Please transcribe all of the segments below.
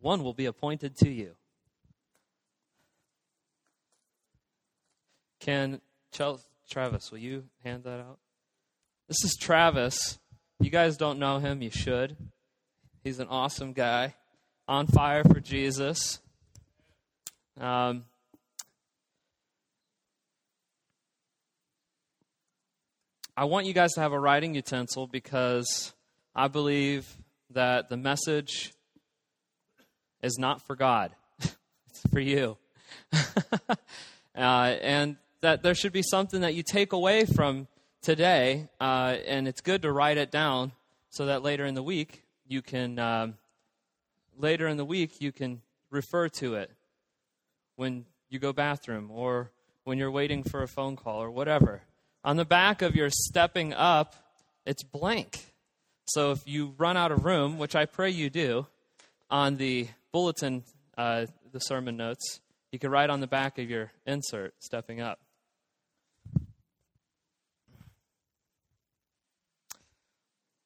one will be appointed to you. Can Travis, will you hand that out? This is Travis. You guys don't know him, you should. He's an awesome guy, on fire for Jesus. Um, I want you guys to have a writing utensil because I believe that the message is not for God, it's for you. uh, and that there should be something that you take away from today, uh, and it's good to write it down so that later in the week you can um, later in the week you can refer to it when you go bathroom or when you're waiting for a phone call or whatever. On the back of your stepping up, it's blank. So if you run out of room, which I pray you do, on the bulletin, uh, the sermon notes, you can write on the back of your insert, stepping up.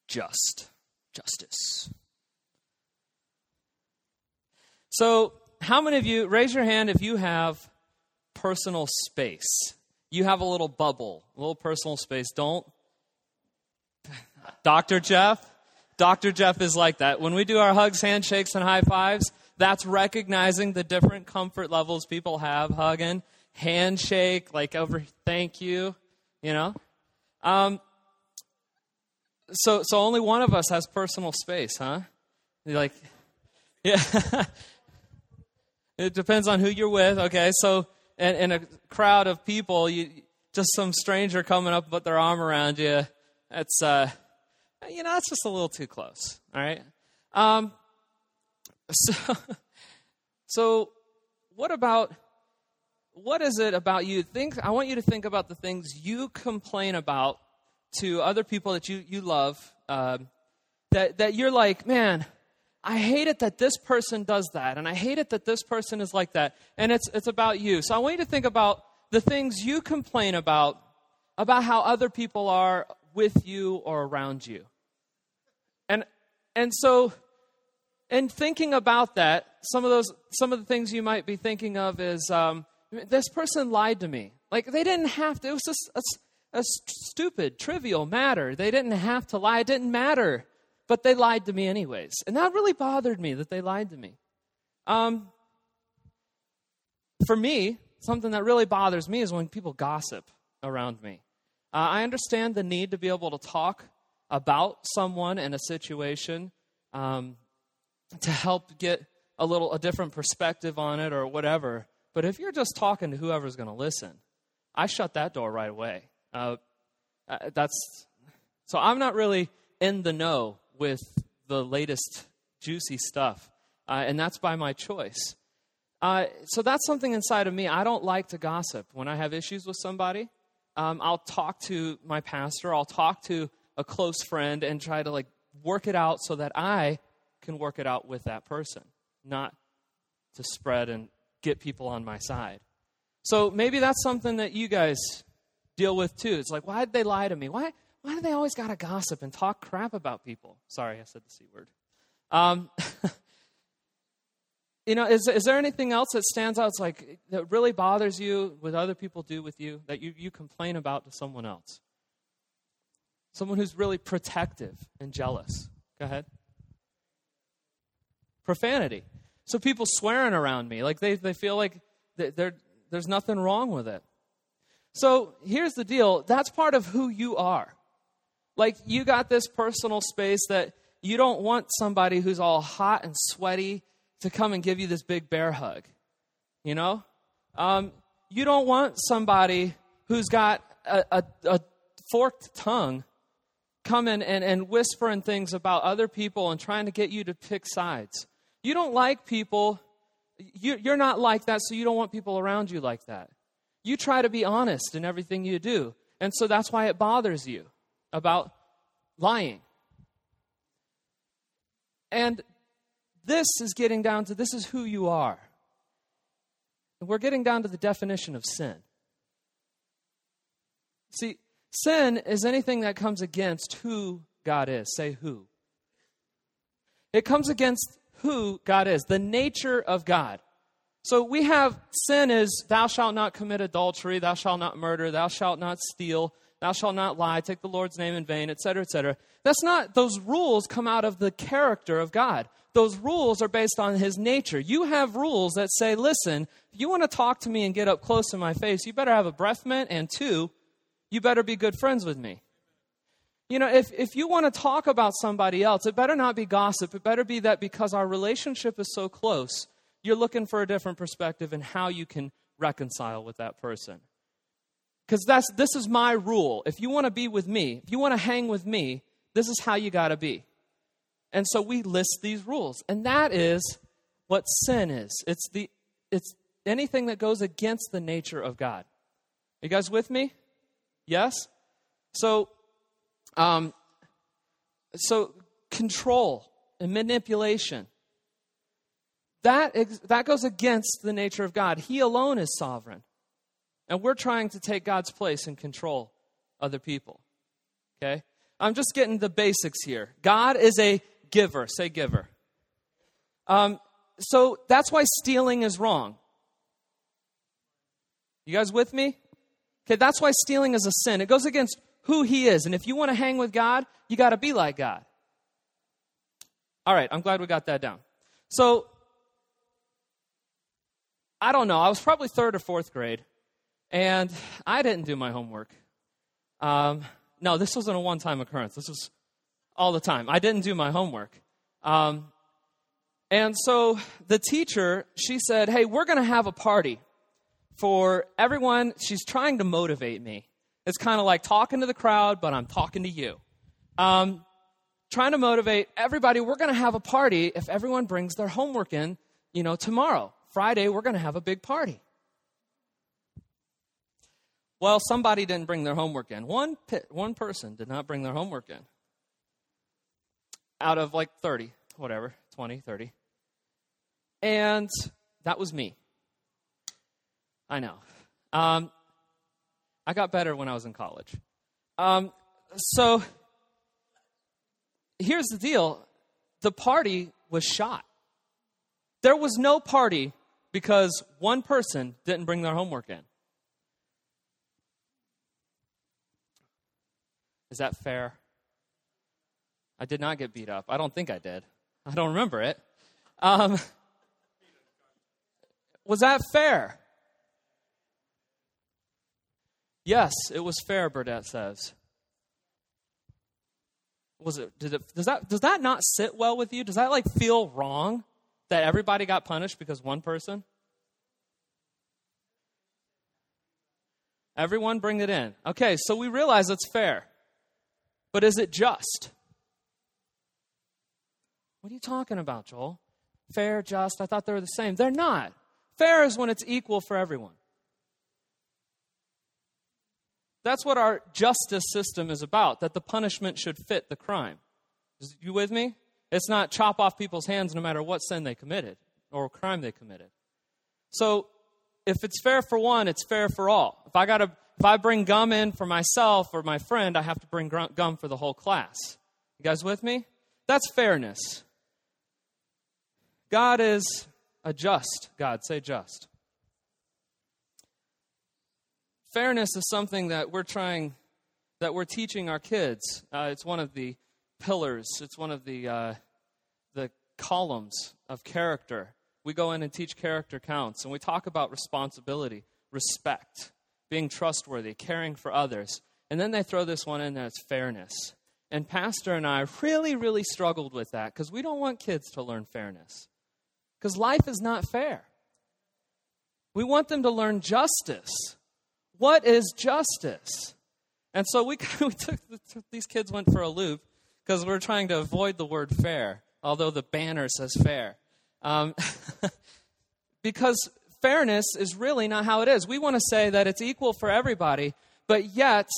Just. Justice. So, how many of you, raise your hand if you have personal space? You have a little bubble, a little personal space. Don't. Dr. Jeff? Dr. Jeff is like that. When we do our hugs, handshakes, and high fives, that's recognizing the different comfort levels people have hugging, handshake, like over thank you, you know. Um, so so only one of us has personal space, huh? You're like, yeah. it depends on who you're with. Okay, so in, in a crowd of people, you just some stranger coming up, put their arm around you. It's uh, you know, that's just a little too close. All right. Um, so, so what about what is it about you? Think I want you to think about the things you complain about to other people that you you love. Um, that that you're like, man, I hate it that this person does that, and I hate it that this person is like that, and it's it's about you. So I want you to think about the things you complain about about how other people are with you or around you. And and so in thinking about that, some of those some of the things you might be thinking of is um, this person lied to me. Like they didn't have to. It was just a, a stupid, trivial matter. They didn't have to lie. It didn't matter, but they lied to me anyways, and that really bothered me that they lied to me. Um, for me, something that really bothers me is when people gossip around me. Uh, I understand the need to be able to talk about someone in a situation. Um, to help get a little a different perspective on it or whatever. But if you're just talking to whoever's going to listen, I shut that door right away. Uh, uh, that's so I'm not really in the know with the latest juicy stuff, uh, and that's by my choice. Uh, so that's something inside of me. I don't like to gossip. When I have issues with somebody, um, I'll talk to my pastor. I'll talk to a close friend and try to like work it out so that I can work it out with that person, not to spread and get people on my side. So maybe that's something that you guys deal with too. It's like, why did they lie to me? Why, why do they always got to gossip and talk crap about people? Sorry, I said the C word. Um, you know, is, is there anything else that stands out? It's like that really bothers you, what other people do with you, that you, you complain about to someone else? Someone who's really protective and jealous. Go ahead profanity. So people swearing around me, like they, they feel like there's nothing wrong with it. So here's the deal that's part of who you are. Like you got this personal space that you don't want somebody who's all hot and sweaty to come and give you this big bear hug. You know? Um, you don't want somebody who's got a, a, a forked tongue coming and, and whispering things about other people and trying to get you to pick sides. You don't like people, You, you're not like that, so you don't want people around you like that. You try to be honest in everything you do. And so that's why it bothers you about lying. And this is getting down to this is who you are. And we're getting down to the definition of sin. See, sin is anything that comes against who God is. Say who. It comes against who God is, the nature of God. So we have sin is thou shalt not commit adultery, thou shalt not murder, thou shalt not steal, thou shalt not lie, take the Lord's name in vain, etc., etc. That's not, those rules come out of the character of God. Those rules are based on his nature. You have rules that say, listen, if you want to talk to me and get up close in my face, you better have a breath mint, and two, you better be good friends with me. You know, if, if you want to talk about somebody else, it better not be gossip. It better be that because our relationship is so close, you're looking for a different perspective and how you can reconcile with that person. Because that's this is my rule. If you want to be with me, if you want to hang with me, this is how you got to be. And so we list these rules. And that is what sin is. It's the it's anything that goes against the nature of God. Are you guys with me? Yes? So um so control and manipulation that, that goes against the nature of God. He alone is sovereign. And we're trying to take God's place and control other people. Okay? I'm just getting the basics here. God is a giver. Say giver. Um, so that's why stealing is wrong. You guys with me? Okay, that's why stealing is a sin. It goes against who he is. And if you want to hang with God, you got to be like God. All right, I'm glad we got that down. So I don't know. I was probably third or fourth grade, and I didn't do my homework. Um, no, this wasn't a one time occurrence. This was all the time. I didn't do my homework. Um, and so the teacher, she said, Hey, we're going to have a party for everyone. She's trying to motivate me. It's kind of like talking to the crowd, but I'm talking to you. Um, trying to motivate everybody. We're going to have a party if everyone brings their homework in, you know, tomorrow. Friday, we're going to have a big party. Well, somebody didn't bring their homework in. One, pit, one person did not bring their homework in. Out of like 30, whatever, 20, 30. And that was me. I know. Um, I got better when I was in college. Um, so here's the deal the party was shot. There was no party because one person didn't bring their homework in. Is that fair? I did not get beat up. I don't think I did. I don't remember it. Um, was that fair? Yes, it was fair, Burdett says. Was it, did it, does that, does that not sit well with you? Does that like feel wrong? that everybody got punished because one person? Everyone bring it in. Okay, so we realize it's fair. But is it just? What are you talking about, Joel? Fair, just, I thought they were the same. They're not. Fair is when it's equal for everyone. That's what our justice system is about, that the punishment should fit the crime. Is you with me? It's not chop off people's hands no matter what sin they committed or crime they committed. So if it's fair for one, it's fair for all. If I got to if I bring gum in for myself or my friend, I have to bring gum for the whole class. You guys with me? That's fairness. God is a just God. Say just. Fairness is something that we're trying, that we're teaching our kids. Uh, it's one of the pillars. It's one of the uh, the columns of character. We go in and teach character counts, and we talk about responsibility, respect, being trustworthy, caring for others. And then they throw this one in there it's fairness. And Pastor and I really, really struggled with that because we don't want kids to learn fairness. Because life is not fair. We want them to learn justice. What is justice? And so we, we took the, these kids went for a loop because we're trying to avoid the word fair although the banner says fair. Um, because fairness is really not how it is. We want to say that it's equal for everybody, but yet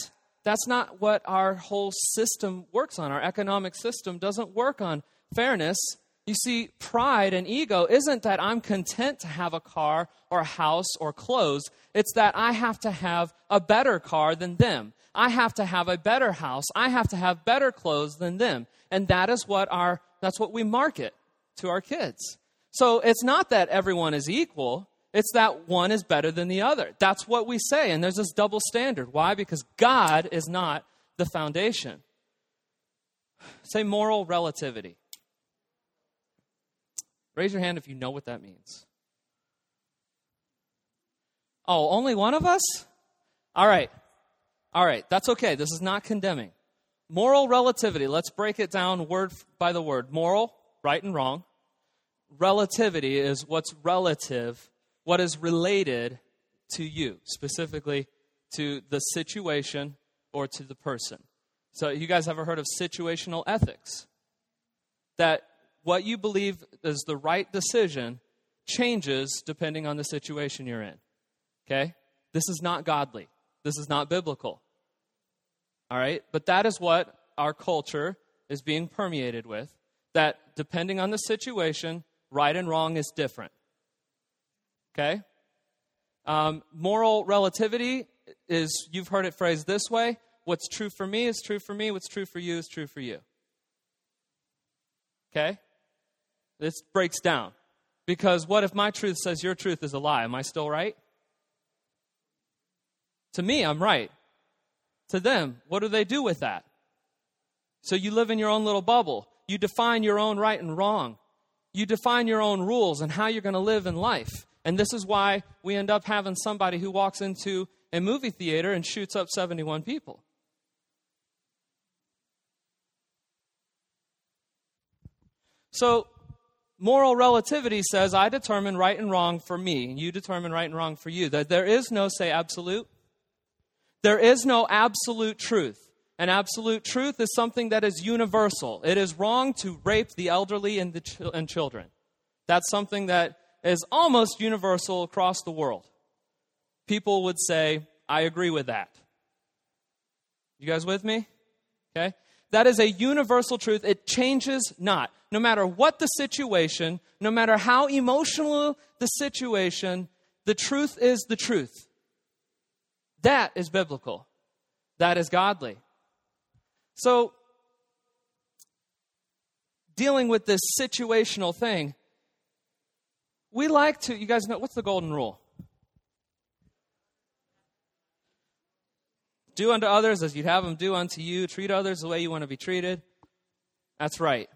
that's not what our whole system works on. Our economic system doesn't work on fairness. You see, pride and ego isn't that I'm content to have a car or a house or clothes. It's that I have to have a better car than them. I have to have a better house. I have to have better clothes than them. And that is what our that's what we market. to our kids. So it's not that everyone is equal, it's that one is better than the other. That's what we say, and there's this double standard. Why? Because God is not the foundation. Say moral relativity. Raise your hand if you know what that means. Oh, only one of us? All right. All right. That's okay. This is not condemning. Moral relativity. Let's break it down word by the word. Moral, right and wrong. Relativity is what's relative what is related to you, specifically to the situation or to the person. So, you guys ever heard of situational ethics? That what you believe is the right decision changes depending on the situation you're in. Okay? This is not godly. This is not biblical. All right? But that is what our culture is being permeated with. That depending on the situation, right and wrong is different. Okay? Um, moral relativity is, you've heard it phrased this way what's true for me is true for me, what's true for you is true for you. Okay? This breaks down. Because what if my truth says your truth is a lie? Am I still right? To me, I'm right. To them, what do they do with that? So you live in your own little bubble. You define your own right and wrong. You define your own rules and how you're going to live in life. And this is why we end up having somebody who walks into a movie theater and shoots up 71 people. So, moral relativity says I determine right and wrong for me, you determine right and wrong for you. That there is no, say, absolute. There is no absolute truth. And absolute truth is something that is universal. It is wrong to rape the elderly and, the ch- and children. That's something that is almost universal across the world. People would say, I agree with that. You guys with me? Okay? That is a universal truth. It changes not. No matter what the situation, no matter how emotional the situation, the truth is the truth. That is biblical. That is godly. So, dealing with this situational thing, we like to, you guys know, what's the golden rule? Do unto others as you'd have them do unto you. Treat others the way you want to be treated. That's right.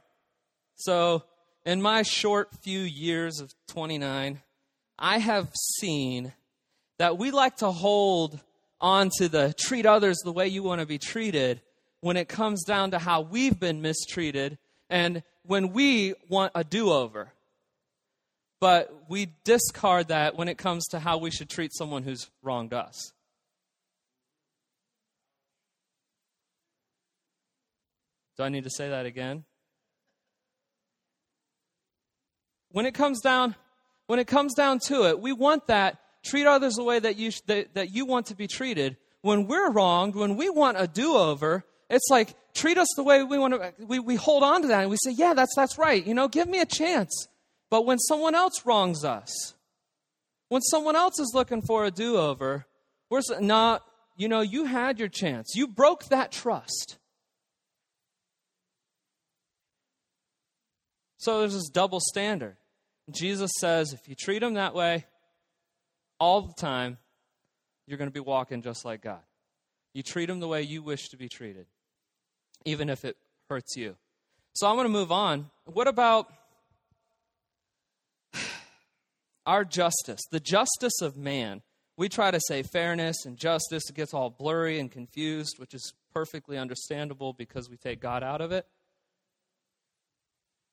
So, in my short few years of 29, I have seen that we like to hold on to the treat others the way you want to be treated when it comes down to how we've been mistreated and when we want a do over but we discard that when it comes to how we should treat someone who's wronged us. Do I need to say that again? When it comes down when it comes down to it, we want that treat others the way that you that, that you want to be treated. When we're wronged, when we want a do-over, it's like treat us the way we want to we, we hold on to that and we say, "Yeah, that's that's right. You know, give me a chance." But when someone else wrongs us, when someone else is looking for a do over, we're not, you know, you had your chance. You broke that trust. So there's this double standard. Jesus says if you treat them that way all the time, you're going to be walking just like God. You treat them the way you wish to be treated, even if it hurts you. So I'm going to move on. What about our justice, the justice of man. We try to say fairness and justice, it gets all blurry and confused, which is perfectly understandable because we take God out of it.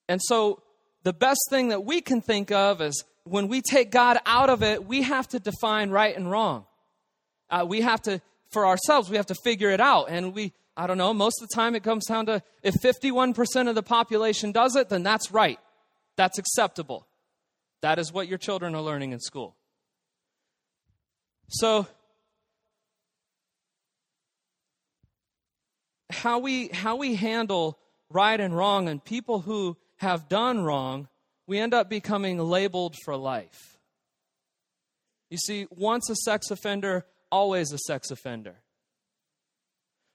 And so, the best thing that we can think of is when we take God out of it, we have to define right and wrong. Uh, we have to, for ourselves, we have to figure it out. And we, I don't know, most of the time it comes down to if 51% of the population does it, then that's right. That's acceptable. That is what your children are learning in school. So, how we, how we handle right and wrong and people who have done wrong, we end up becoming labeled for life. You see, once a sex offender, always a sex offender.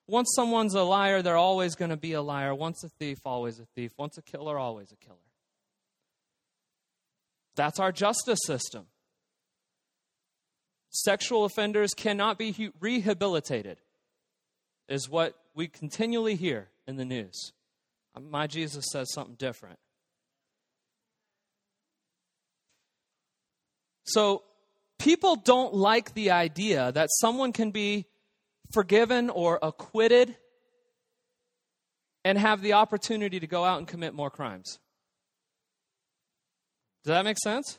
Once someone's a liar, they're always going to be a liar. Once a thief, always a thief. Once a killer, always a killer. That's our justice system. Sexual offenders cannot be rehabilitated, is what we continually hear in the news. My Jesus says something different. So, people don't like the idea that someone can be forgiven or acquitted and have the opportunity to go out and commit more crimes. Does that make sense?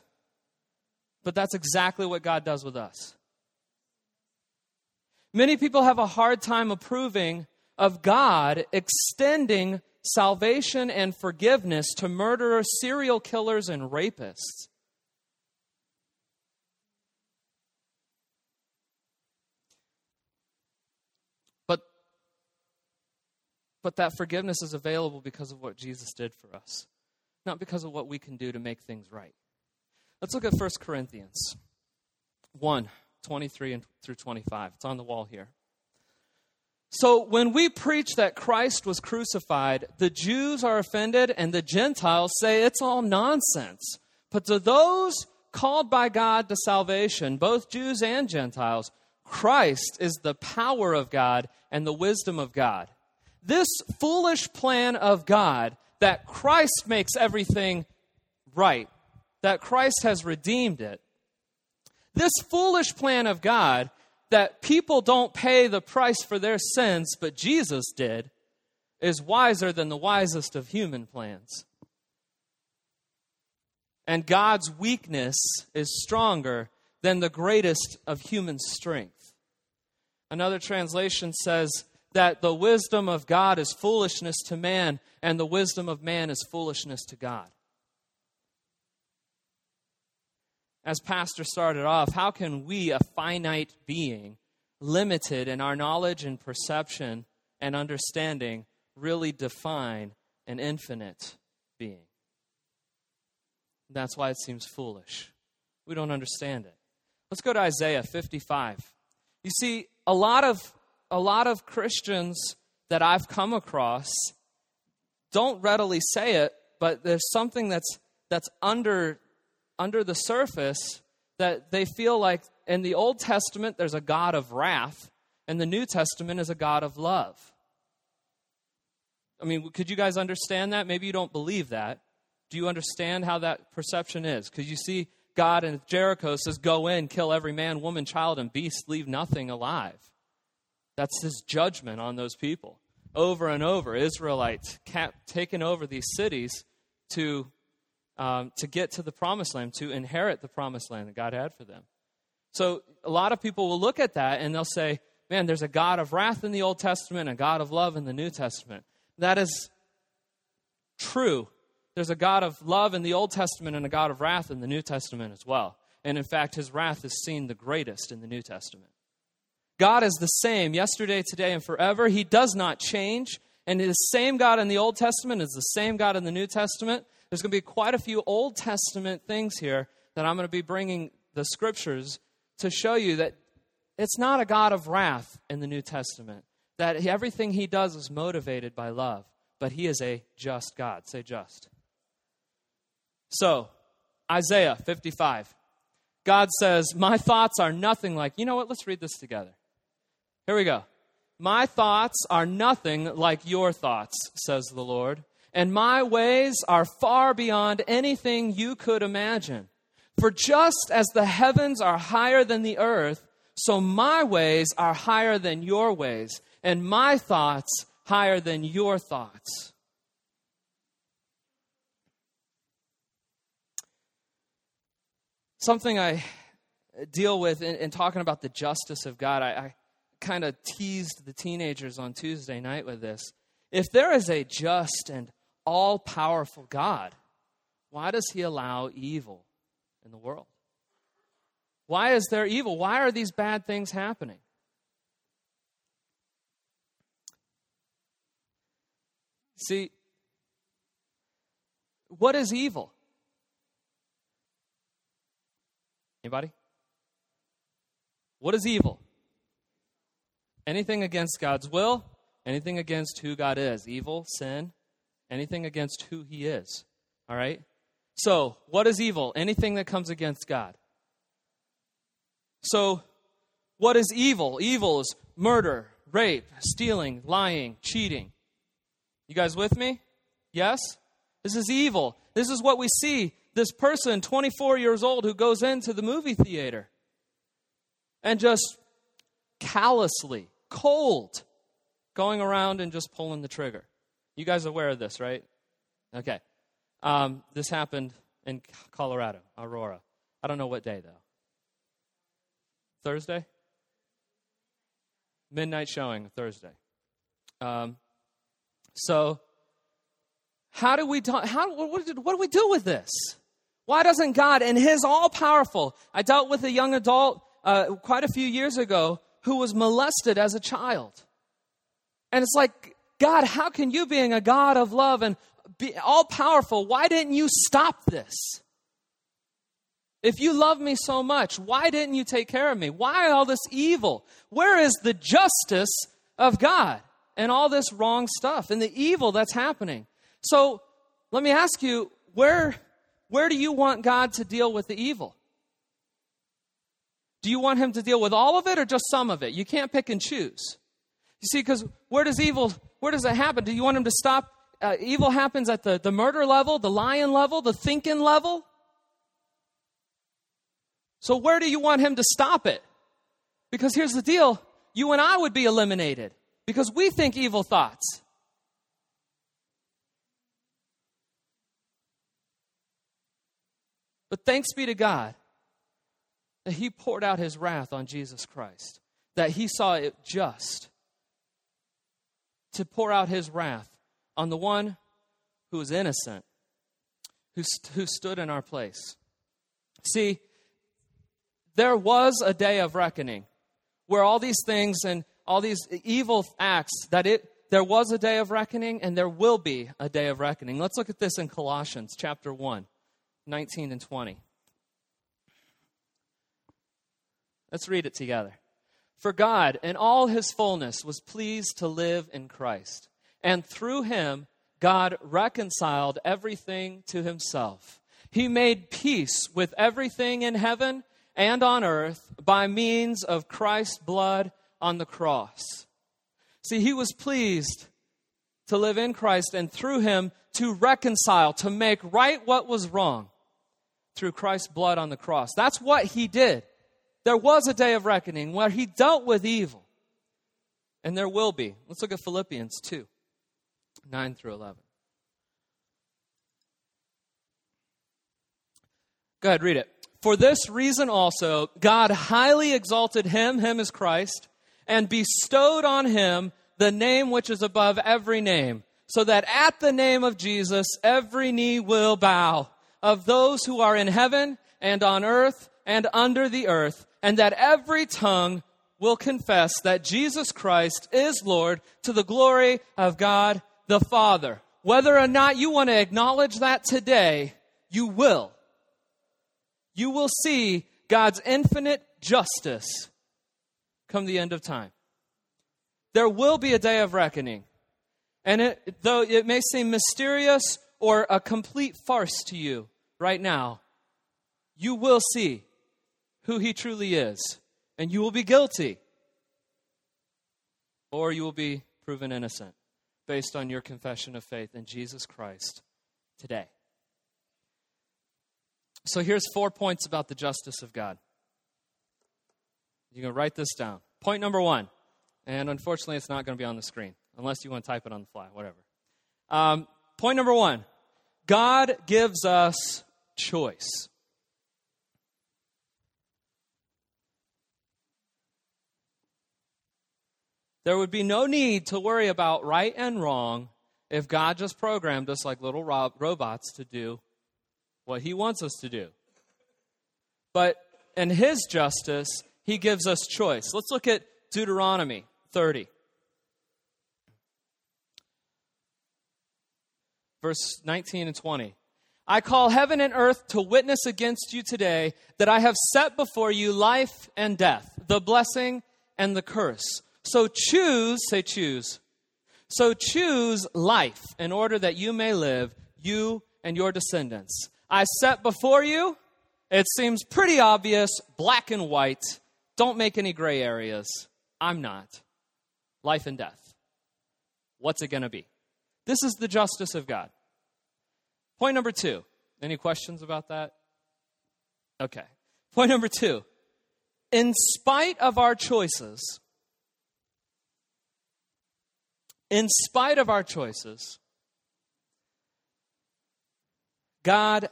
But that's exactly what God does with us. Many people have a hard time approving of God extending salvation and forgiveness to murderers, serial killers, and rapists. But, but that forgiveness is available because of what Jesus did for us, not because of what we can do to make things right. Let's look at 1 Corinthians 1 23 through 25. It's on the wall here. So when we preach that Christ was crucified, the Jews are offended and the Gentiles say it's all nonsense. But to those called by God to salvation, both Jews and Gentiles, Christ is the power of God and the wisdom of God. This foolish plan of God that Christ makes everything right, that Christ has redeemed it, this foolish plan of God that people don't pay the price for their sins, but Jesus did, is wiser than the wisest of human plans. And God's weakness is stronger than the greatest of human strength. Another translation says that the wisdom of God is foolishness to man, and the wisdom of man is foolishness to God. As Pastor started off, how can we, a finite being, limited in our knowledge and perception and understanding, really define an infinite being? That's why it seems foolish. We don't understand it. Let's go to Isaiah 55. You see, a lot of a lot of Christians that I've come across don't readily say it, but there's something that's that's under under the surface that they feel like in the Old Testament there's a God of wrath, and the New Testament is a God of love. I mean, could you guys understand that? Maybe you don't believe that. Do you understand how that perception is? Because you see God in Jericho says, Go in, kill every man, woman, child, and beast, leave nothing alive. That's his judgment on those people. Over and over, Israelites kept taking over these cities to um, to get to the promised land, to inherit the promised land that God had for them. So a lot of people will look at that and they'll say, man, there's a God of wrath in the Old Testament, a God of love in the New Testament. That is true. There's a God of love in the Old Testament and a God of wrath in the New Testament as well. And in fact, his wrath is seen the greatest in the New Testament. God is the same yesterday, today, and forever. He does not change. And the same God in the Old Testament is the same God in the New Testament. There's going to be quite a few Old Testament things here that I'm going to be bringing the scriptures to show you that it's not a God of wrath in the New Testament, that everything he does is motivated by love, but he is a just God. Say just. So, Isaiah 55. God says, My thoughts are nothing like, you know what? Let's read this together. Here we go. My thoughts are nothing like your thoughts, says the Lord and my ways are far beyond anything you could imagine. For just as the heavens are higher than the earth, so my ways are higher than your ways, and my thoughts higher than your thoughts. Something I deal with in, in talking about the justice of God, I, I kind of teased the teenagers on Tuesday night with this. If there is a just and all powerful God, why does he allow evil in the world? Why is there evil? Why are these bad things happening? See, what is evil? Anybody? What is evil? Anything against God's will, anything against who God is. Evil, sin, anything against who he is. All right? So, what is evil? Anything that comes against God. So, what is evil? Evil is murder, rape, stealing, lying, cheating. You guys with me? Yes? This is evil. This is what we see. This person, 24 years old, who goes into the movie theater and just callously, cold, going around and just pulling the trigger. You guys are aware of this, right? Okay. Um, this happened in Colorado, Aurora. I don't know what day, though. Thursday? Midnight showing, Thursday. Um, so, how do we talk, how what, what do we do with this? Why doesn't God, in His all powerful, I dealt with a young adult uh, quite a few years ago who was molested as a child. And it's like, God, how can you, being a God of love and all powerful, why didn't you stop this? If you love me so much, why didn't you take care of me? Why all this evil? Where is the justice of God and all this wrong stuff and the evil that's happening? So let me ask you, where, where do you want God to deal with the evil? Do you want him to deal with all of it or just some of it? You can't pick and choose. You see, because where does evil, where does it happen? Do you want him to stop? Uh, evil happens at the, the murder level, the lying level, the thinking level. So where do you want him to stop it? Because here's the deal you and I would be eliminated because we think evil thoughts. But thanks be to God that he poured out his wrath on Jesus Christ, that he saw it just to pour out his wrath on the one who was innocent, who, who stood in our place. See, there was a day of reckoning where all these things and all these evil acts that it there was a day of reckoning and there will be a day of reckoning. Let's look at this in Colossians chapter 1, 19 and 20. Let's read it together. For God, in all his fullness, was pleased to live in Christ. And through him, God reconciled everything to himself. He made peace with everything in heaven and on earth by means of Christ's blood on the cross. See, he was pleased to live in Christ and through him to reconcile, to make right what was wrong through Christ's blood on the cross. That's what he did. There was a day of reckoning where he dealt with evil. And there will be. Let's look at Philippians 2 9 through 11. Go ahead, read it. For this reason also, God highly exalted him, him is Christ, and bestowed on him the name which is above every name, so that at the name of Jesus every knee will bow, of those who are in heaven and on earth and under the earth and that every tongue will confess that Jesus Christ is Lord to the glory of God the Father. Whether or not you want to acknowledge that today, you will. You will see God's infinite justice come the end of time. There will be a day of reckoning. And it, though it may seem mysterious or a complete farce to you right now, you will see who he truly is, and you will be guilty, or you will be proven innocent based on your confession of faith in Jesus Christ today. So here's four points about the justice of God. You can write this down. Point number one, and unfortunately, it's not going to be on the screen unless you want to type it on the fly, whatever. Um, point number one God gives us choice. There would be no need to worry about right and wrong if God just programmed us like little ro- robots to do what He wants us to do. But in His justice, He gives us choice. Let's look at Deuteronomy 30. Verse 19 and 20. I call heaven and earth to witness against you today that I have set before you life and death, the blessing and the curse. So choose, say choose. So choose life in order that you may live, you and your descendants. I set before you, it seems pretty obvious, black and white. Don't make any gray areas. I'm not. Life and death. What's it going to be? This is the justice of God. Point number two. Any questions about that? Okay. Point number two. In spite of our choices, in spite of our choices, God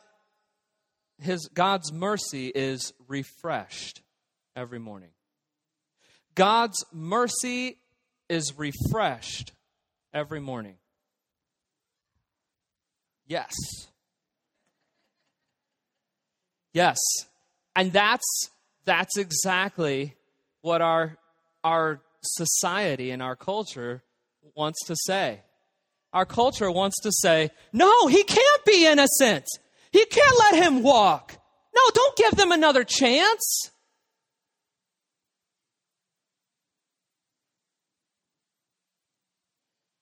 his God's mercy is refreshed every morning. God's mercy is refreshed every morning. Yes. Yes. And that's that's exactly what our our society and our culture wants to say. Our culture wants to say, "No, he can't be innocent. He can't let him walk. No, don't give them another chance."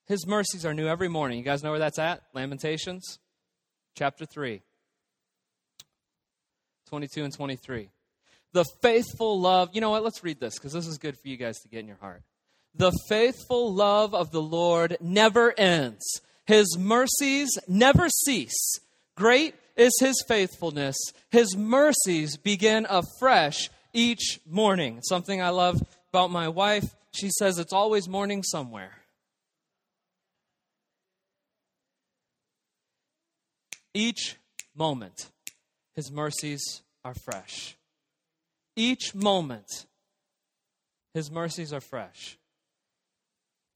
His mercies are new every morning. You guys know where that's at? Lamentations chapter 3. 22 and 23. The faithful love, you know what? Let's read this because this is good for you guys to get in your heart. The faithful love of the Lord never ends, His mercies never cease. Great is His faithfulness. His mercies begin afresh each morning. Something I love about my wife, she says it's always morning somewhere. Each moment, His mercies are fresh. Each moment, His mercies are fresh.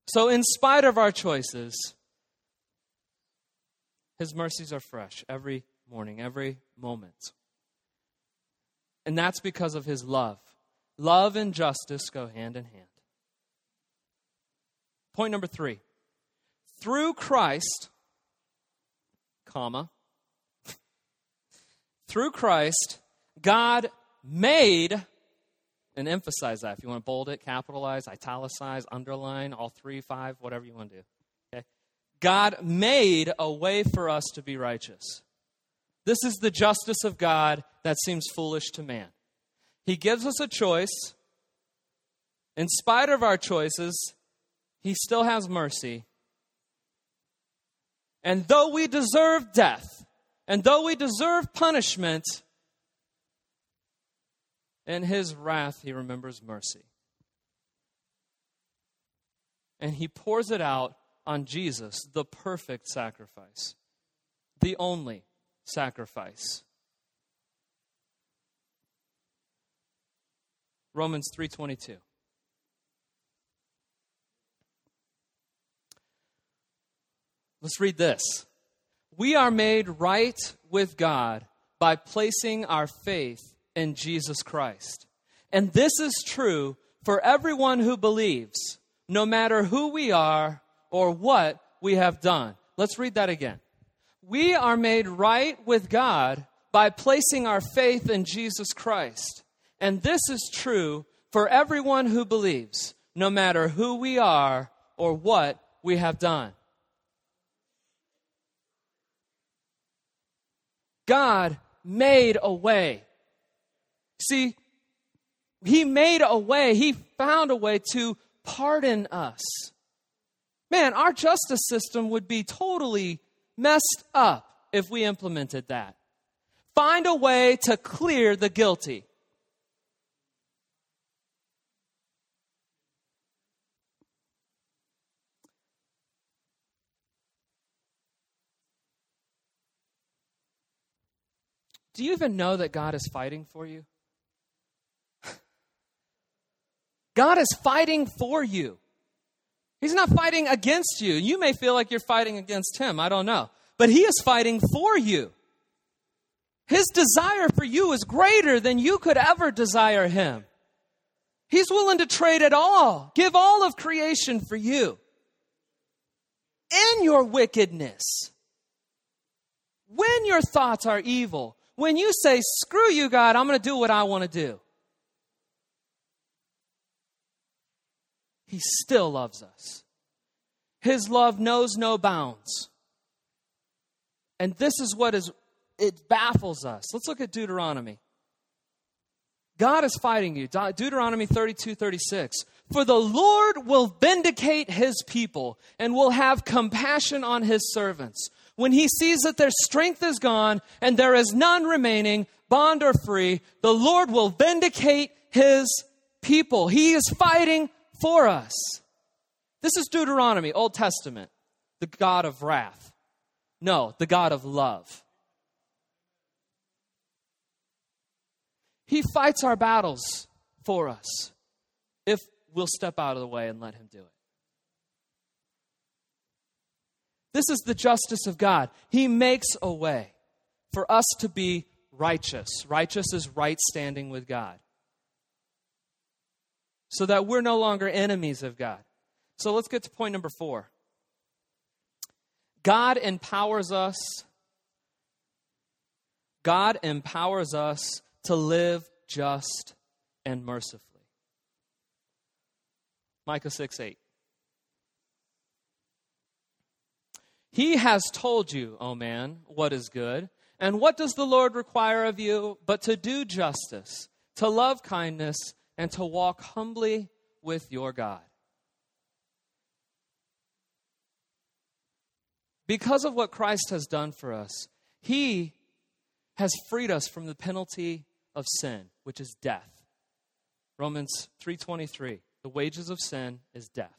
So, in spite of our choices, His mercies are fresh every morning, every moment. And that's because of His love. Love and justice go hand in hand. Point number three through Christ, comma, through Christ, God made, and emphasize that if you want to bold it, capitalize, italicize, underline, all three, five, whatever you want to do. Okay? God made a way for us to be righteous. This is the justice of God that seems foolish to man. He gives us a choice. In spite of our choices, He still has mercy. And though we deserve death, and though we deserve punishment, in his wrath he remembers mercy. And he pours it out on Jesus, the perfect sacrifice, the only sacrifice. Romans 3:22 Let's read this we are made right with God by placing our faith in Jesus Christ. And this is true for everyone who believes, no matter who we are or what we have done. Let's read that again. We are made right with God by placing our faith in Jesus Christ. And this is true for everyone who believes, no matter who we are or what we have done. God made a way. See, He made a way, He found a way to pardon us. Man, our justice system would be totally messed up if we implemented that. Find a way to clear the guilty. Do you even know that God is fighting for you? God is fighting for you. He's not fighting against you. You may feel like you're fighting against him. I don't know. But he is fighting for you. His desire for you is greater than you could ever desire him. He's willing to trade it all, give all of creation for you. In your wickedness, when your thoughts are evil, when you say, screw you, God, I'm going to do what I want to do, He still loves us. His love knows no bounds. And this is what is it baffles us. Let's look at Deuteronomy. God is fighting you. Deuteronomy 32 36. For the Lord will vindicate his people and will have compassion on his servants. When he sees that their strength is gone and there is none remaining, bond or free, the Lord will vindicate his people. He is fighting for us. This is Deuteronomy, Old Testament, the God of wrath. No, the God of love. He fights our battles for us if we'll step out of the way and let Him do it. This is the justice of God. He makes a way for us to be righteous. Righteous is right standing with God. So that we're no longer enemies of God. So let's get to point number four. God empowers us. God empowers us to live just and mercifully. Micah 6 8. He has told you, O man, what is good. And what does the Lord require of you but to do justice, to love kindness, and to walk humbly with your God? Because of what Christ has done for us, He has freed us from the penalty of sin, which is death. Romans 3:23 The wages of sin is death,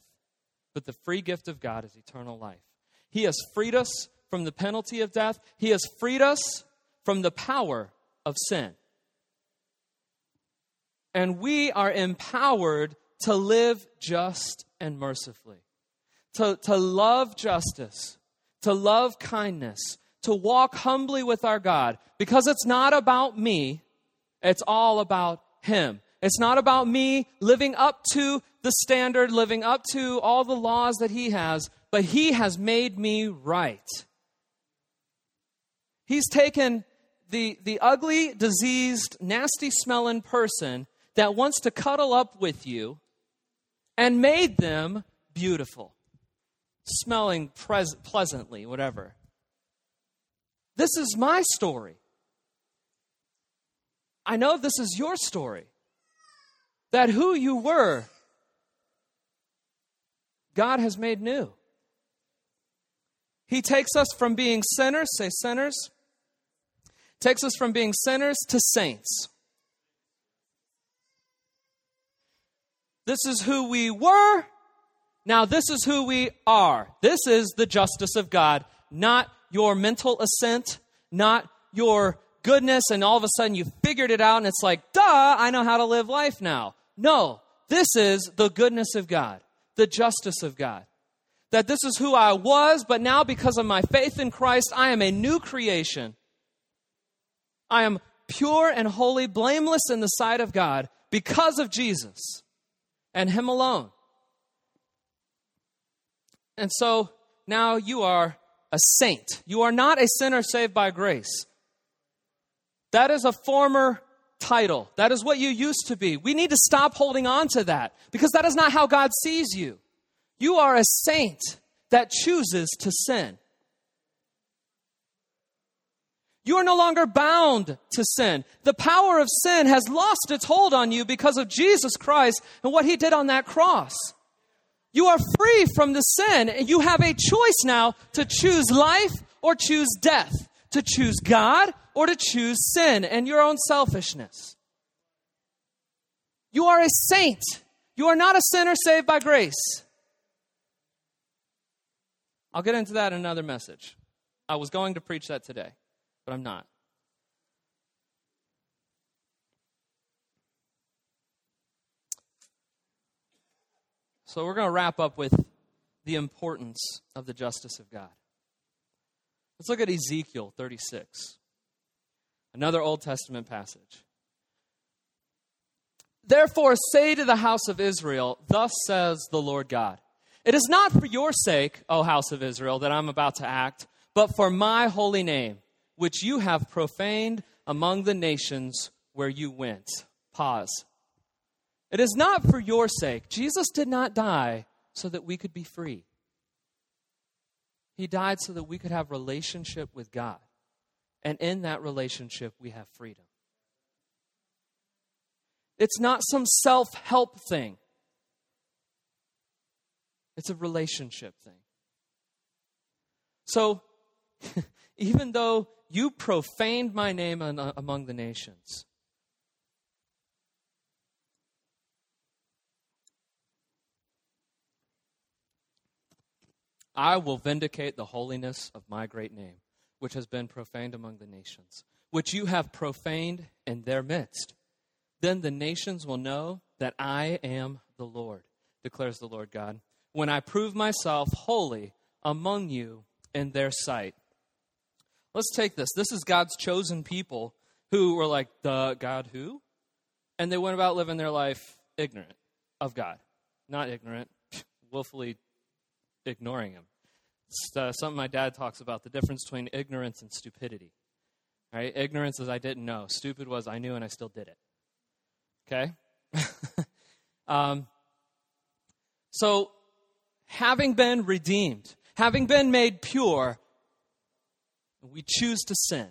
but the free gift of God is eternal life. He has freed us from the penalty of death. He has freed us from the power of sin. And we are empowered to live just and mercifully, to, to love justice, to love kindness, to walk humbly with our God, because it's not about me, it's all about Him. It's not about me living up to the standard, living up to all the laws that He has, but He has made me right. He's taken the, the ugly, diseased, nasty smelling person that wants to cuddle up with you and made them beautiful, smelling pres- pleasantly, whatever. This is my story. I know this is your story. That who you were, God has made new. He takes us from being sinners, say sinners, takes us from being sinners to saints. This is who we were. Now, this is who we are. This is the justice of God, not your mental assent, not your goodness, and all of a sudden you figured it out, and it's like, duh, I know how to live life now. No, this is the goodness of God, the justice of God. That this is who I was, but now because of my faith in Christ, I am a new creation. I am pure and holy, blameless in the sight of God because of Jesus and Him alone. And so now you are a saint. You are not a sinner saved by grace. That is a former title. That is what you used to be. We need to stop holding on to that because that is not how God sees you. You are a saint that chooses to sin. You are no longer bound to sin. The power of sin has lost its hold on you because of Jesus Christ and what he did on that cross. You are free from the sin and you have a choice now to choose life or choose death, to choose God or to choose sin and your own selfishness. You are a saint. You are not a sinner saved by grace. I'll get into that in another message. I was going to preach that today, but I'm not. So we're going to wrap up with the importance of the justice of God. Let's look at Ezekiel 36. Another Old Testament passage. Therefore, say to the house of Israel, Thus says the Lord God It is not for your sake, O house of Israel, that I'm about to act, but for my holy name, which you have profaned among the nations where you went. Pause. It is not for your sake. Jesus did not die so that we could be free. He died so that we could have relationship with God And in that relationship, we have freedom. It's not some self help thing, it's a relationship thing. So, even though you profaned my name uh, among the nations, I will vindicate the holiness of my great name, which has been profaned among the nations, which you have profaned in their midst. Then the nations will know that I am the Lord, declares the Lord God, when I prove myself holy among you in their sight. Let's take this. This is God's chosen people who were like, the God who? And they went about living their life ignorant of God. Not ignorant, willfully ignoring him. It's uh, something my dad talks about the difference between ignorance and stupidity. Right? Ignorance is I didn't know. Stupid was I knew and I still did it. Okay? um, so, having been redeemed, having been made pure, we choose to sin.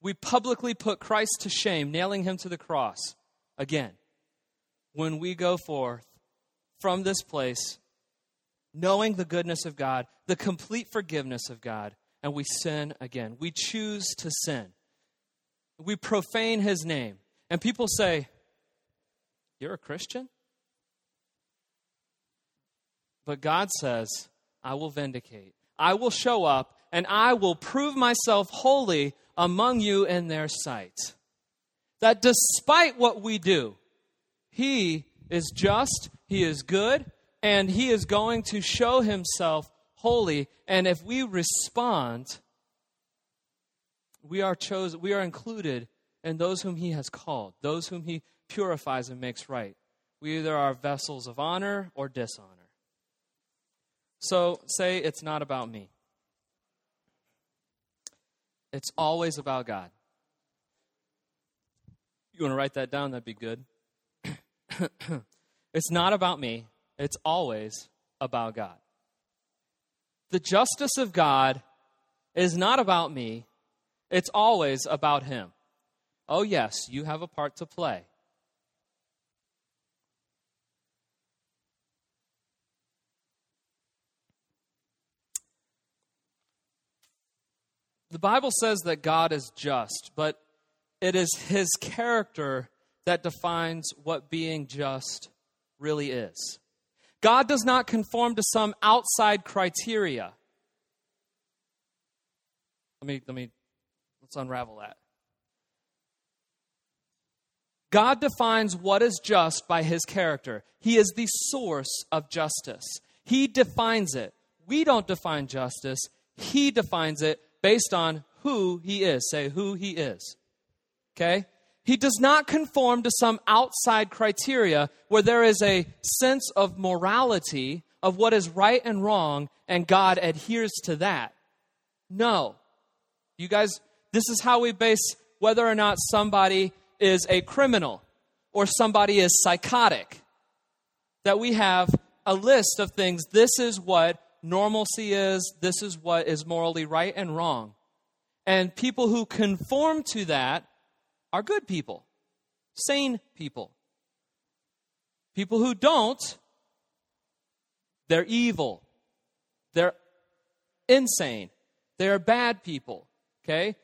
We publicly put Christ to shame, nailing him to the cross. Again, when we go forth from this place knowing the goodness of God, the complete forgiveness of God, and we sin again. We choose to sin. We profane his name. And people say, You're a Christian? But God says, I will vindicate. I will show up and I will prove myself holy among you in their sight. That despite what we do, He is just, He is good, and he is going to show himself holy. And if we respond, we are chosen, we are included in those whom he has called, those whom he purifies and makes right. We either are vessels of honor or dishonor. So say it's not about me. It's always about God. You want to write that down? That'd be good. it's not about me. It's always about God. The justice of God is not about me, it's always about Him. Oh, yes, you have a part to play. The Bible says that God is just, but it is His character that defines what being just really is. God does not conform to some outside criteria. Let me, let me, let's unravel that. God defines what is just by his character. He is the source of justice. He defines it. We don't define justice. He defines it based on who he is. Say who he is. Okay? He does not conform to some outside criteria where there is a sense of morality of what is right and wrong, and God adheres to that. No. You guys, this is how we base whether or not somebody is a criminal or somebody is psychotic. That we have a list of things. This is what normalcy is, this is what is morally right and wrong. And people who conform to that are good people, sane people. People who don't, they're evil. They're insane. They're bad people. Okay?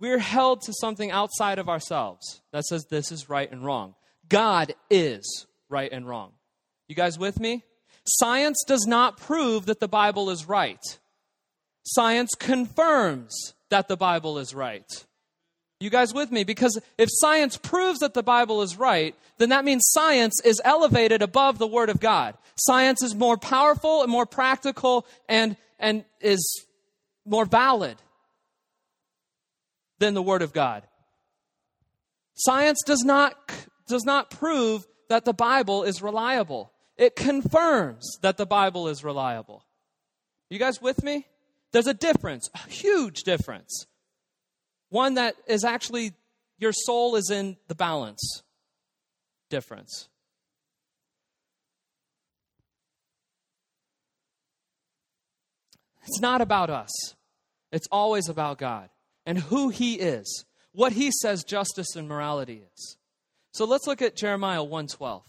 We're held to something outside of ourselves that says this is right and wrong. God is right and wrong. You guys with me? Science does not prove that the Bible is right. Science confirms that the Bible is right. You guys with me? Because if science proves that the Bible is right, then that means science is elevated above the Word of God. Science is more powerful and more practical and, and is more valid than the Word of God. Science does not, does not prove that the Bible is reliable, it confirms that the Bible is reliable. You guys with me? There's a difference, a huge difference one that is actually your soul is in the balance difference. It's not about us, it's always about God. and who he is, what he says justice and morality is. So let's look at Jeremiah 112.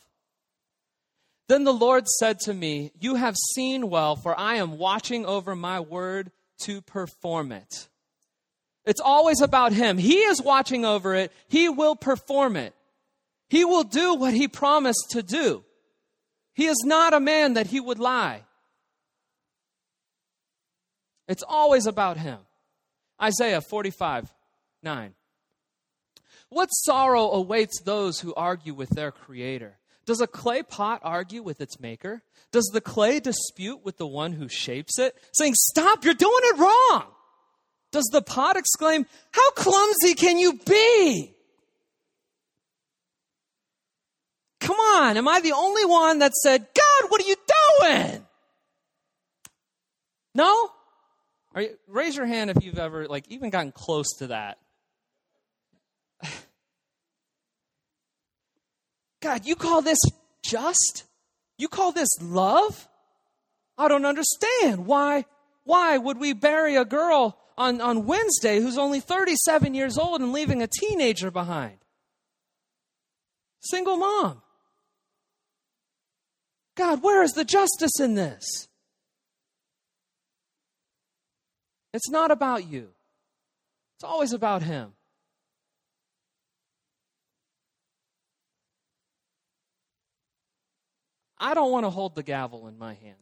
Then the Lord said to me, You have seen well, for I am watching over my word to perform it. It's always about Him. He is watching over it, He will perform it. He will do what He promised to do. He is not a man that He would lie. It's always about Him. Isaiah 45 9. What sorrow awaits those who argue with their Creator? Does a clay pot argue with its maker? Does the clay dispute with the one who shapes it, saying, Stop, you're doing it wrong? Does the pot exclaim, How clumsy can you be? Come on, am I the only one that said, God, what are you doing? No? You, raise your hand if you've ever, like, even gotten close to that. God, you call this just? You call this love? I don't understand. Why, why would we bury a girl on, on Wednesday who's only 37 years old and leaving a teenager behind? Single mom. God, where is the justice in this? It's not about you, it's always about Him. I don't want to hold the gavel in my hand.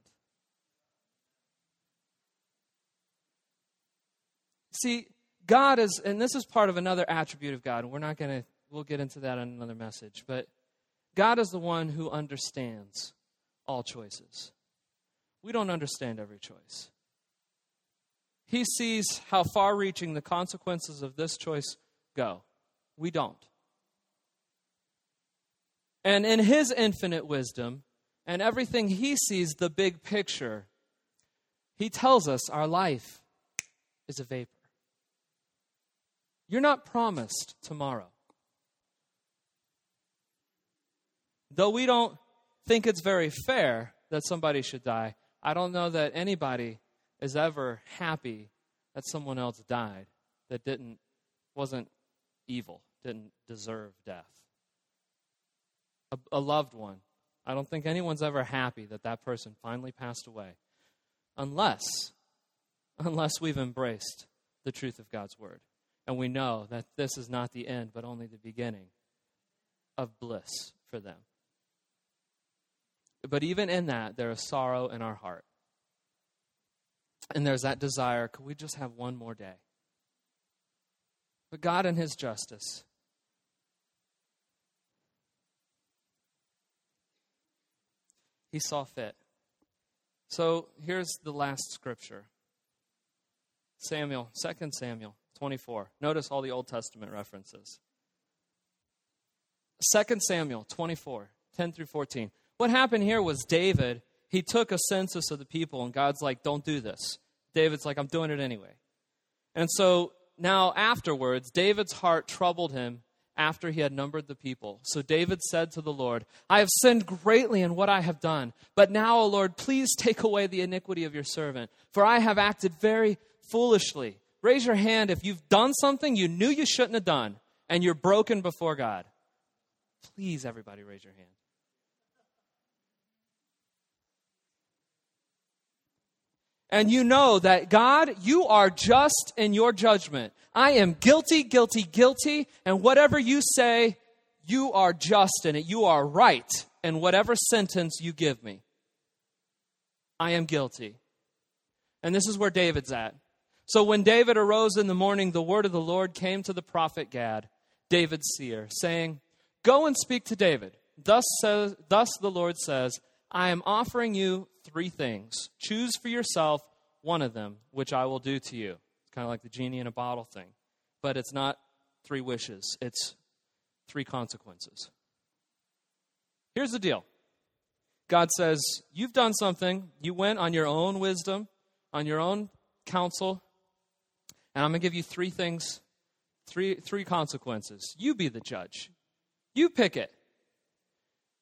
See, God is, and this is part of another attribute of God, and we're not going to, we'll get into that in another message, but God is the one who understands all choices. We don't understand every choice. He sees how far reaching the consequences of this choice go. We don't. And in His infinite wisdom, and everything he sees, the big picture, he tells us our life is a vapor. You're not promised tomorrow. Though we don't think it's very fair that somebody should die, I don't know that anybody is ever happy that someone else died that didn't wasn't evil, didn't deserve death. A, a loved one I don't think anyone's ever happy that that person finally passed away unless unless we've embraced the truth of God's word and we know that this is not the end but only the beginning of bliss for them. But even in that there is sorrow in our heart. And there's that desire, could we just have one more day? But God in his justice he saw fit. So here's the last scripture Samuel, 2 Samuel 24. Notice all the Old Testament references. 2 Samuel 24, 10 through 14. What happened here was David, he took a census of the people, and God's like, don't do this. David's like, I'm doing it anyway. And so now afterwards, David's heart troubled him after he had numbered the people. So David said to the Lord, I have sinned greatly in what I have done. But now, O Lord, please take away the iniquity of your servant, for I have acted very foolishly. Raise your hand if you've done something you knew you shouldn't have done and you're broken before God. Please, everybody, raise your hand. And you know that God, you are just in your judgment. I am guilty, guilty, guilty, and whatever you say, you are just in it. You are right in whatever sentence you give me. I am guilty. And this is where David's at. So when David arose in the morning, the word of the Lord came to the prophet Gad, David's seer, saying, Go and speak to David. Thus, says, thus the Lord says, I am offering you three things. Choose for yourself one of them, which I will do to you. It's kind of like the genie in a bottle thing. But it's not three wishes, it's three consequences. Here's the deal God says, You've done something. You went on your own wisdom, on your own counsel, and I'm going to give you three things, three, three consequences. You be the judge. You pick it.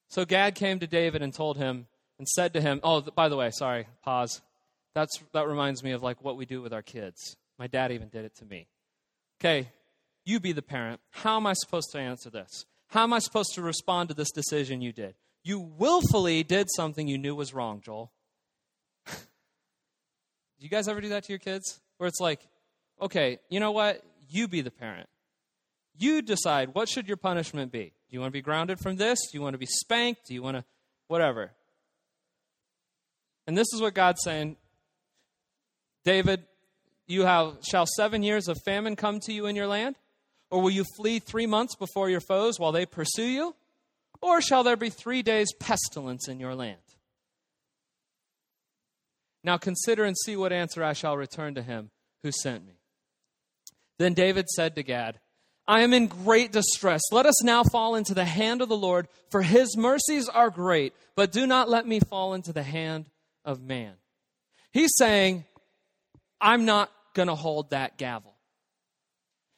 So Gad came to David and told him, and said to him, Oh, by the way, sorry, pause. That's, that reminds me of like what we do with our kids. My dad even did it to me. Okay, you be the parent. How am I supposed to answer this? How am I supposed to respond to this decision you did? You willfully did something you knew was wrong, Joel. do you guys ever do that to your kids? Where it's like, okay, you know what? You be the parent. You decide what should your punishment be. Do you want to be grounded from this? Do you want to be spanked? Do you want to whatever? And this is what God's saying. David, you have shall 7 years of famine come to you in your land? Or will you flee 3 months before your foes while they pursue you? Or shall there be 3 days pestilence in your land? Now consider and see what answer I shall return to him who sent me. Then David said to Gad, I am in great distress. Let us now fall into the hand of the Lord, for his mercies are great, but do not let me fall into the hand of man. He's saying, I'm not going to hold that gavel.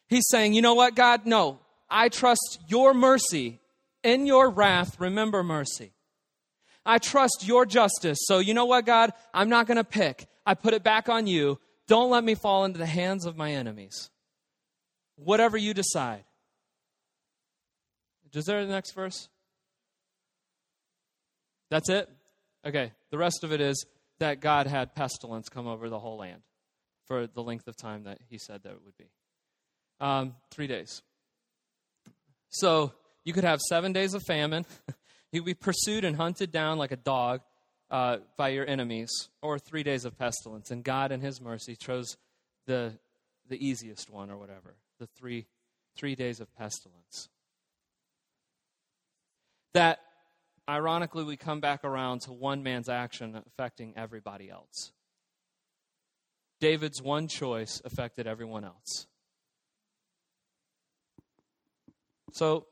He's saying, you know what, God? No, I trust your mercy. In your wrath, remember mercy. I trust your justice. So, you know what, God? I'm not going to pick. I put it back on you. Don't let me fall into the hands of my enemies. Whatever you decide. Is there the next verse? That's it? Okay. The rest of it is that God had pestilence come over the whole land for the length of time that he said that it would be. Um, three days. So you could have seven days of famine. You'd be pursued and hunted down like a dog uh, by your enemies, or three days of pestilence. And God, in His mercy, chose the, the easiest one, or whatever the three, three days of pestilence. That, ironically, we come back around to one man's action affecting everybody else. David's one choice affected everyone else. So,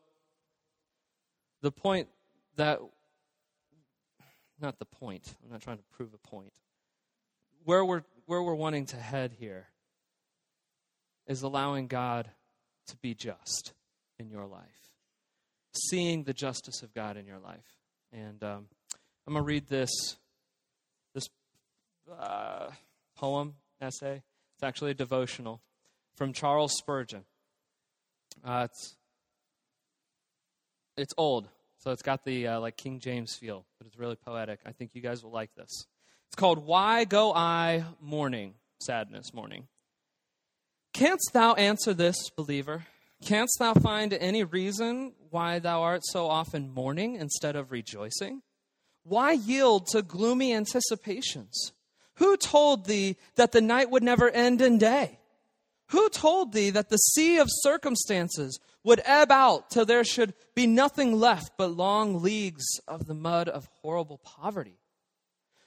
the point that, not the point, I'm not trying to prove a point. Where we're, where we're wanting to head here is allowing God to be just in your life, seeing the justice of God in your life. And um, I'm going to read this, this uh, poem essay. It's actually a devotional from Charles Spurgeon. Uh, it's it's old, so it's got the uh, like King James feel, but it's really poetic. I think you guys will like this. It's called "Why Go I Mourning?" Sadness mourning. Canst thou answer this, believer? Canst thou find any reason why thou art so often mourning instead of rejoicing? Why yield to gloomy anticipations? Who told thee that the night would never end in day? Who told thee that the sea of circumstances would ebb out till there should be nothing left but long leagues of the mud of horrible poverty?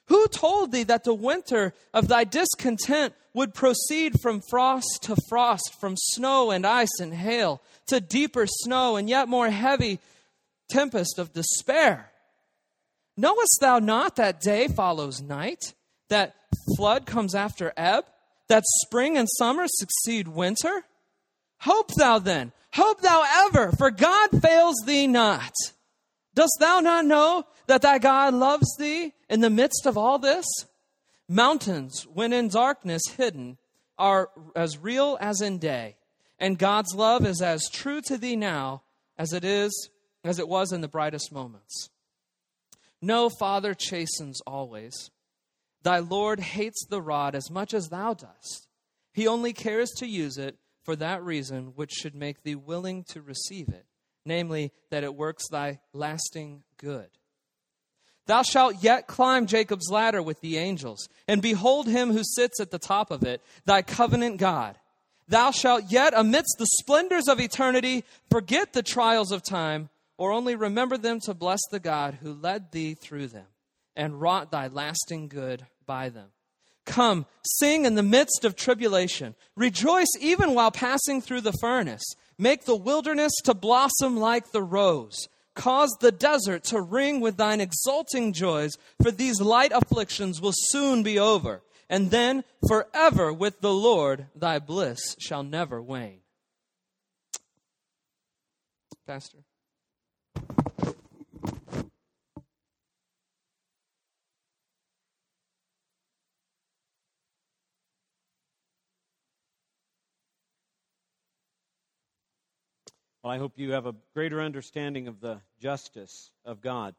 Who told thee that the winter of thy discontent would proceed from frost to frost, from snow and ice and hail to deeper snow and yet more heavy tempest of despair? Knowest thou not that day follows night? that flood comes after ebb, that spring and summer succeed winter? Hope thou then, hope thou ever, for God fails thee not. Dost thou not know that thy God loves thee in the midst of all this? Mountains, when in darkness hidden, are as real as in day, and God's love is as true to thee now as it is as it was in the brightest moments. No father chastens always, Thy Lord hates the rod as much as thou dost. He only cares to use it for that reason which should make thee willing to receive it, namely, that it works thy lasting good. Thou shalt yet climb Jacob's ladder with the angels, and behold him who sits at the top of it, thy covenant God. Thou shalt yet, amidst the splendors of eternity, forget the trials of time, or only remember them to bless the God who led thee through them, and wrought thy lasting good by them. Come, sing in the midst of tribulation. Rejoice even while passing through the furnace. Make the wilderness to blossom like the rose. Cause the desert to ring with thine exulting joys, for these light afflictions will soon be over. And then forever with the Lord thy bliss shall never wane. Pastor. Well, I hope you have a greater understanding of the justice of God.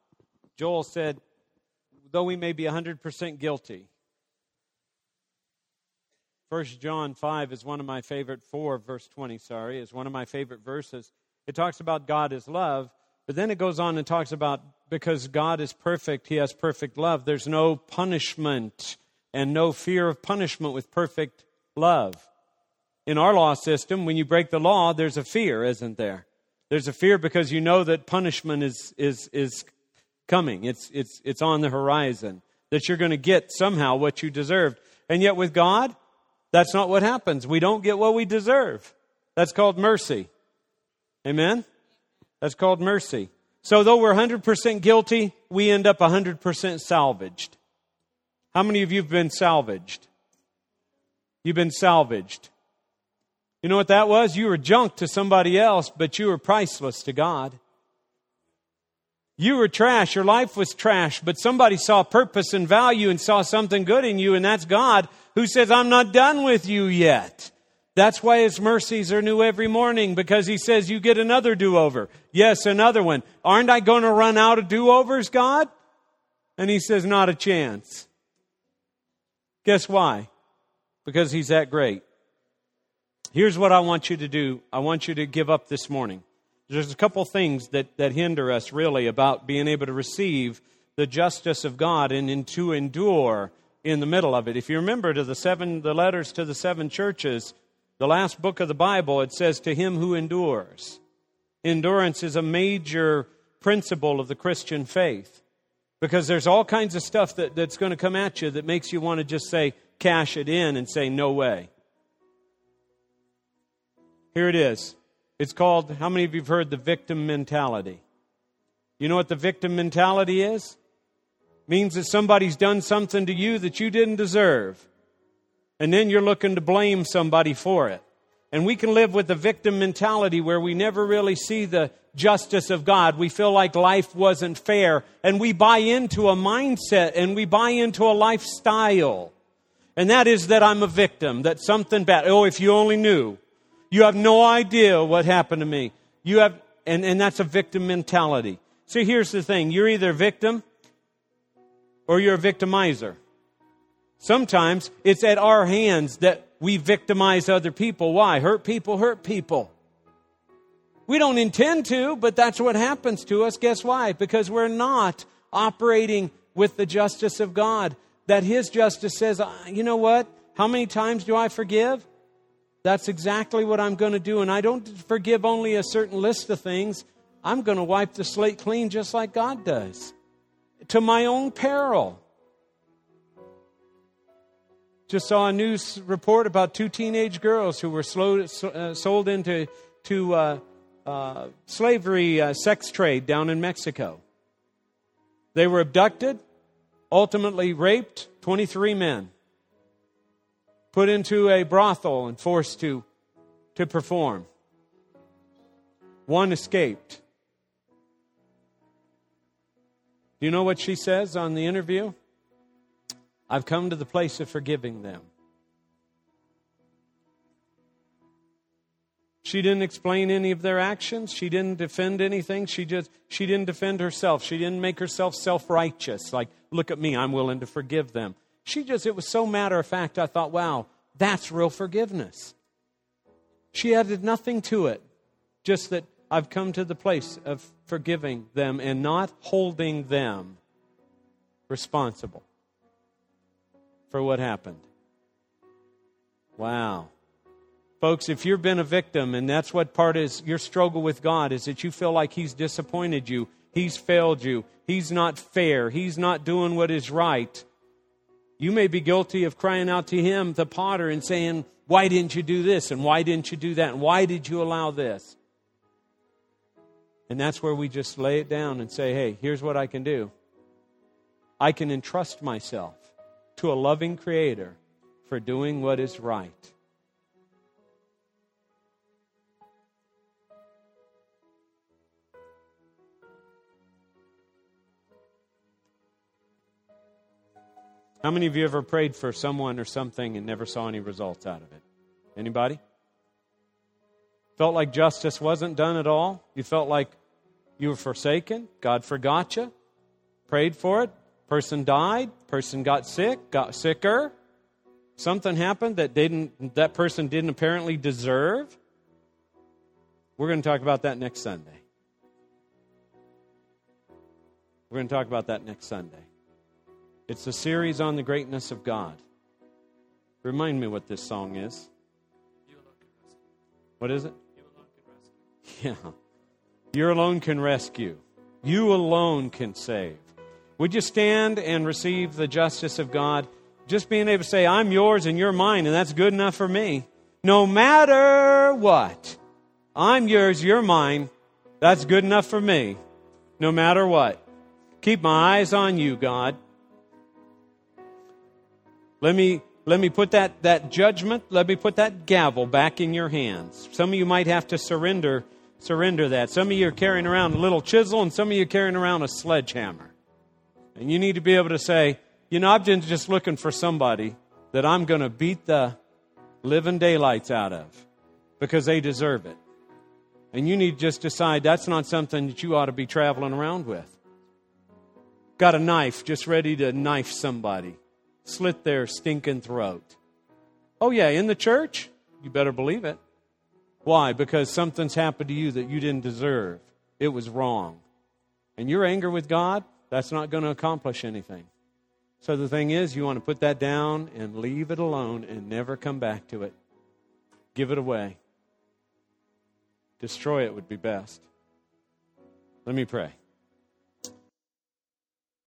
Joel said, though we may be 100% guilty, 1 John 5 is one of my favorite, 4 verse 20, sorry, is one of my favorite verses. It talks about God is love, but then it goes on and talks about because God is perfect, he has perfect love. There's no punishment and no fear of punishment with perfect love in our law system, when you break the law, there's a fear, isn't there? There's a fear because you know that punishment is, is, is coming, it's, it's, it's on the horizon, that you're going to get somehow what you deserved. And yet with God, that's not what happens. We don't get what we deserve. That's called mercy. Amen? That's called mercy. So though we're 100% guilty, we end up 100% salvaged. How many of you have been salvaged? You've been salvaged. You know what that was? You were junk to somebody else, but you were priceless to God. You were trash. Your life was trash, but somebody saw purpose and value and saw something good in you, and that's God who says, I'm not done with you yet. That's why his mercies are new every morning because he says, You get another do over. Yes, another one. Aren't I going to run out of do overs, God? And he says, Not a chance. Guess why? Because he's that great. Here's what I want you to do I want you to give up this morning. There's a couple things that, that hinder us really about being able to receive the justice of God and, and to endure in the middle of it. If you remember to the seven the letters to the seven churches, the last book of the Bible, it says to him who endures. Endurance is a major principle of the Christian faith. Because there's all kinds of stuff that, that's going to come at you that makes you want to just say, cash it in and say, no way. Here it is. It's called, how many of you have heard the victim mentality? You know what the victim mentality is? It means that somebody's done something to you that you didn't deserve. And then you're looking to blame somebody for it. And we can live with the victim mentality where we never really see the justice of God. We feel like life wasn't fair. And we buy into a mindset and we buy into a lifestyle. And that is that I'm a victim, that something bad. Oh, if you only knew. You have no idea what happened to me. You have, and, and that's a victim mentality. See, here's the thing you're either a victim or you're a victimizer. Sometimes it's at our hands that we victimize other people. Why? Hurt people hurt people. We don't intend to, but that's what happens to us. Guess why? Because we're not operating with the justice of God. That His justice says, uh, you know what? How many times do I forgive? That's exactly what I'm going to do. And I don't forgive only a certain list of things. I'm going to wipe the slate clean just like God does, to my own peril. Just saw a news report about two teenage girls who were slow, uh, sold into to uh, uh, slavery uh, sex trade down in Mexico. They were abducted, ultimately raped, 23 men put into a brothel and forced to, to perform. One escaped. Do you know what she says on the interview? I've come to the place of forgiving them. She didn't explain any of their actions. She didn't defend anything. She just she didn't defend herself. She didn't make herself self-righteous like look at me, I'm willing to forgive them. She just, it was so matter of fact, I thought, wow, that's real forgiveness. She added nothing to it, just that I've come to the place of forgiving them and not holding them responsible for what happened. Wow. Folks, if you've been a victim and that's what part is your struggle with God is that you feel like He's disappointed you, He's failed you, He's not fair, He's not doing what is right you may be guilty of crying out to him, the potter, and saying, Why didn't you do this? And why didn't you do that? And why did you allow this? And that's where we just lay it down and say, Hey, here's what I can do. I can entrust myself to a loving Creator for doing what is right. How many of you ever prayed for someone or something and never saw any results out of it? Anybody? Felt like justice wasn't done at all? You felt like you were forsaken? God forgot you? Prayed for it? Person died? Person got sick? Got sicker? Something happened that didn't that person didn't apparently deserve? We're going to talk about that next Sunday. We're going to talk about that next Sunday. It's a series on the greatness of God. Remind me what this song is. What is it? Yeah. You alone can rescue. You alone can save. Would you stand and receive the justice of God? Just being able to say, I'm yours and you're mine, and that's good enough for me. No matter what, I'm yours, you're mine. That's good enough for me. No matter what. Keep my eyes on you, God. Let me let me put that, that judgment, let me put that gavel back in your hands. Some of you might have to surrender surrender that. Some of you are carrying around a little chisel and some of you are carrying around a sledgehammer. And you need to be able to say, you know, I've been just looking for somebody that I'm going to beat the living daylights out of because they deserve it. And you need to just decide that's not something that you ought to be traveling around with. Got a knife just ready to knife somebody slit their stinking throat. Oh, yeah, in the church? You better believe it. Why? Because something's happened to you that you didn't deserve. It was wrong. And your anger with God, that's not going to accomplish anything. So the thing is, you want to put that down and leave it alone and never come back to it. Give it away. Destroy it would be best. Let me pray.